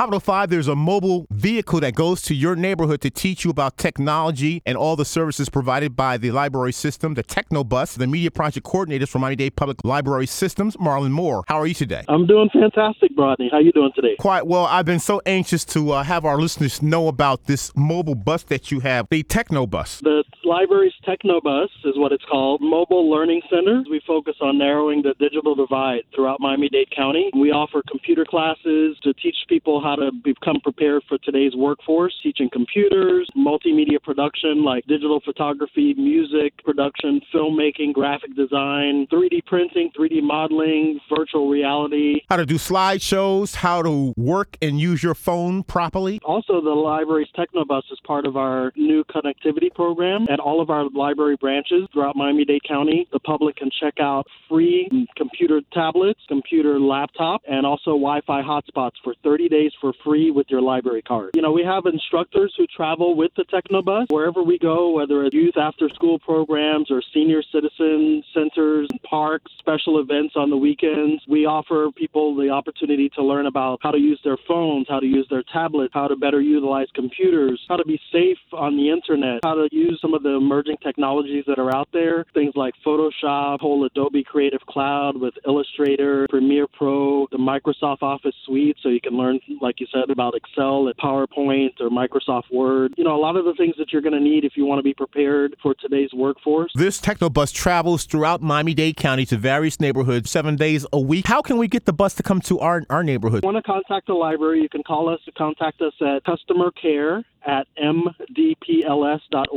Hot 105, there's a mobile vehicle that goes to your neighborhood to teach you about technology and all the services provided by the library system, the Technobus, the media project coordinators from Miami Dade Public Library Systems, Marlon Moore. How are you today? I'm doing fantastic, Rodney. How are you doing today? Quite well. I've been so anxious to uh, have our listeners know about this mobile bus that you have, the Technobus. The library's Technobus is what it's called. Mobile Learning Center. We focus on narrowing the digital divide throughout Miami-Dade County. We offer computer classes to teach people how to become prepared for today's workforce, teaching computers, multimedia production like digital photography, music production, filmmaking, graphic design, 3D printing, 3D modeling, virtual reality. How to do slideshows, how to work and use your phone properly. Also, the library's Technobus is part of our new connectivity program at all of our library branches throughout Miami Dade County. The public can check out free computer tablets, computer laptop, and also Wi Fi hotspots for 30 days for free with your library card. You know, we have instructors who travel with the Technobus wherever we go, whether it's youth after school programs or senior citizen centers, parks, special events on the weekends. We offer people the opportunity to learn about how to use their phones, how to use their tablets, how to better utilize computers, how to be safe on the internet, how to use some of the emerging technologies that are out there, things like Photoshop, whole Adobe Creative Cloud with Illustrator, Premiere Pro, Microsoft Office suite, so you can learn, like you said, about Excel and PowerPoint or Microsoft Word. You know, a lot of the things that you're going to need if you want to be prepared for today's workforce. This Technobus travels throughout Miami Dade County to various neighborhoods seven days a week. How can we get the bus to come to our, our neighborhood? If you want to contact the library, you can call us to contact us at customer care at mdpls.org,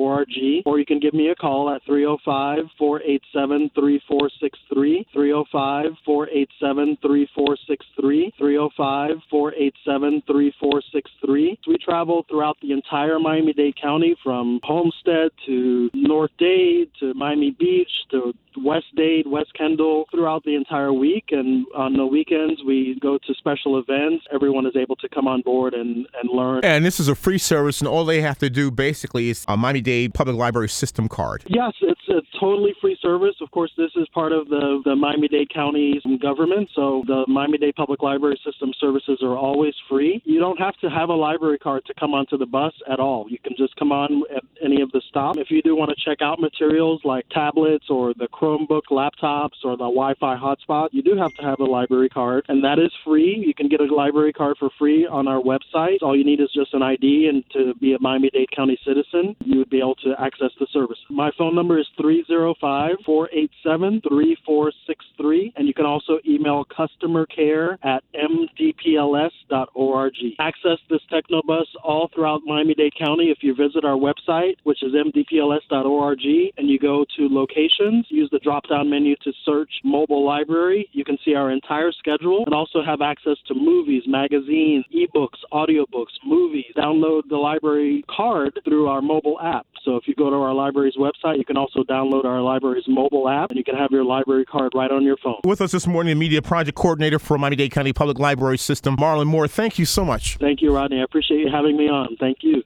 or you can give me a call at 305 487 3463. 305 487 3463. 305 487 3463. We travel throughout the entire Miami Dade County from Homestead to North Dade to Miami Beach to West Dade, West Kendall throughout the entire week. And on the weekends, we go to special events. Everyone is able to come on board and, and learn. And this is a free service, and all they have to do basically is a Miami Dade Public Library System card. Yes, it's a totally free service. Of course, this is part of the, the Miami Dade County government, so the Miami Dade Public Library System services are always free. You don't have to have a library card to come onto the bus at all. You can just come on at any of the stops. If you do want to check out materials like tablets or the Chromebook laptops or the Wi Fi hotspot, you do have to have a library card, and that is free. You can get a library card for free on our website. All you need is just an ID and to be a Miami Dade County citizen, you would be able to access the service. My phone number is 305 487 3463, and you can also email customer care at mdpls.org. Access this Technobus all throughout Miami Dade County if you visit our website, which is mdpls.org, and you go to locations, use the drop down menu to search mobile library. You can see our entire schedule and also have access to movies, magazines, ebooks, audiobooks, movies. Download the library card through our mobile app. So if you go to our library's website, you can also download our library's mobile app and you can have your library card right on your phone. With us this morning, the media project coordinator for Miami Dade County Public Library System, Marlon Moore. Thank you so much. Thank you, Rodney. I appreciate you having me on. Thank you.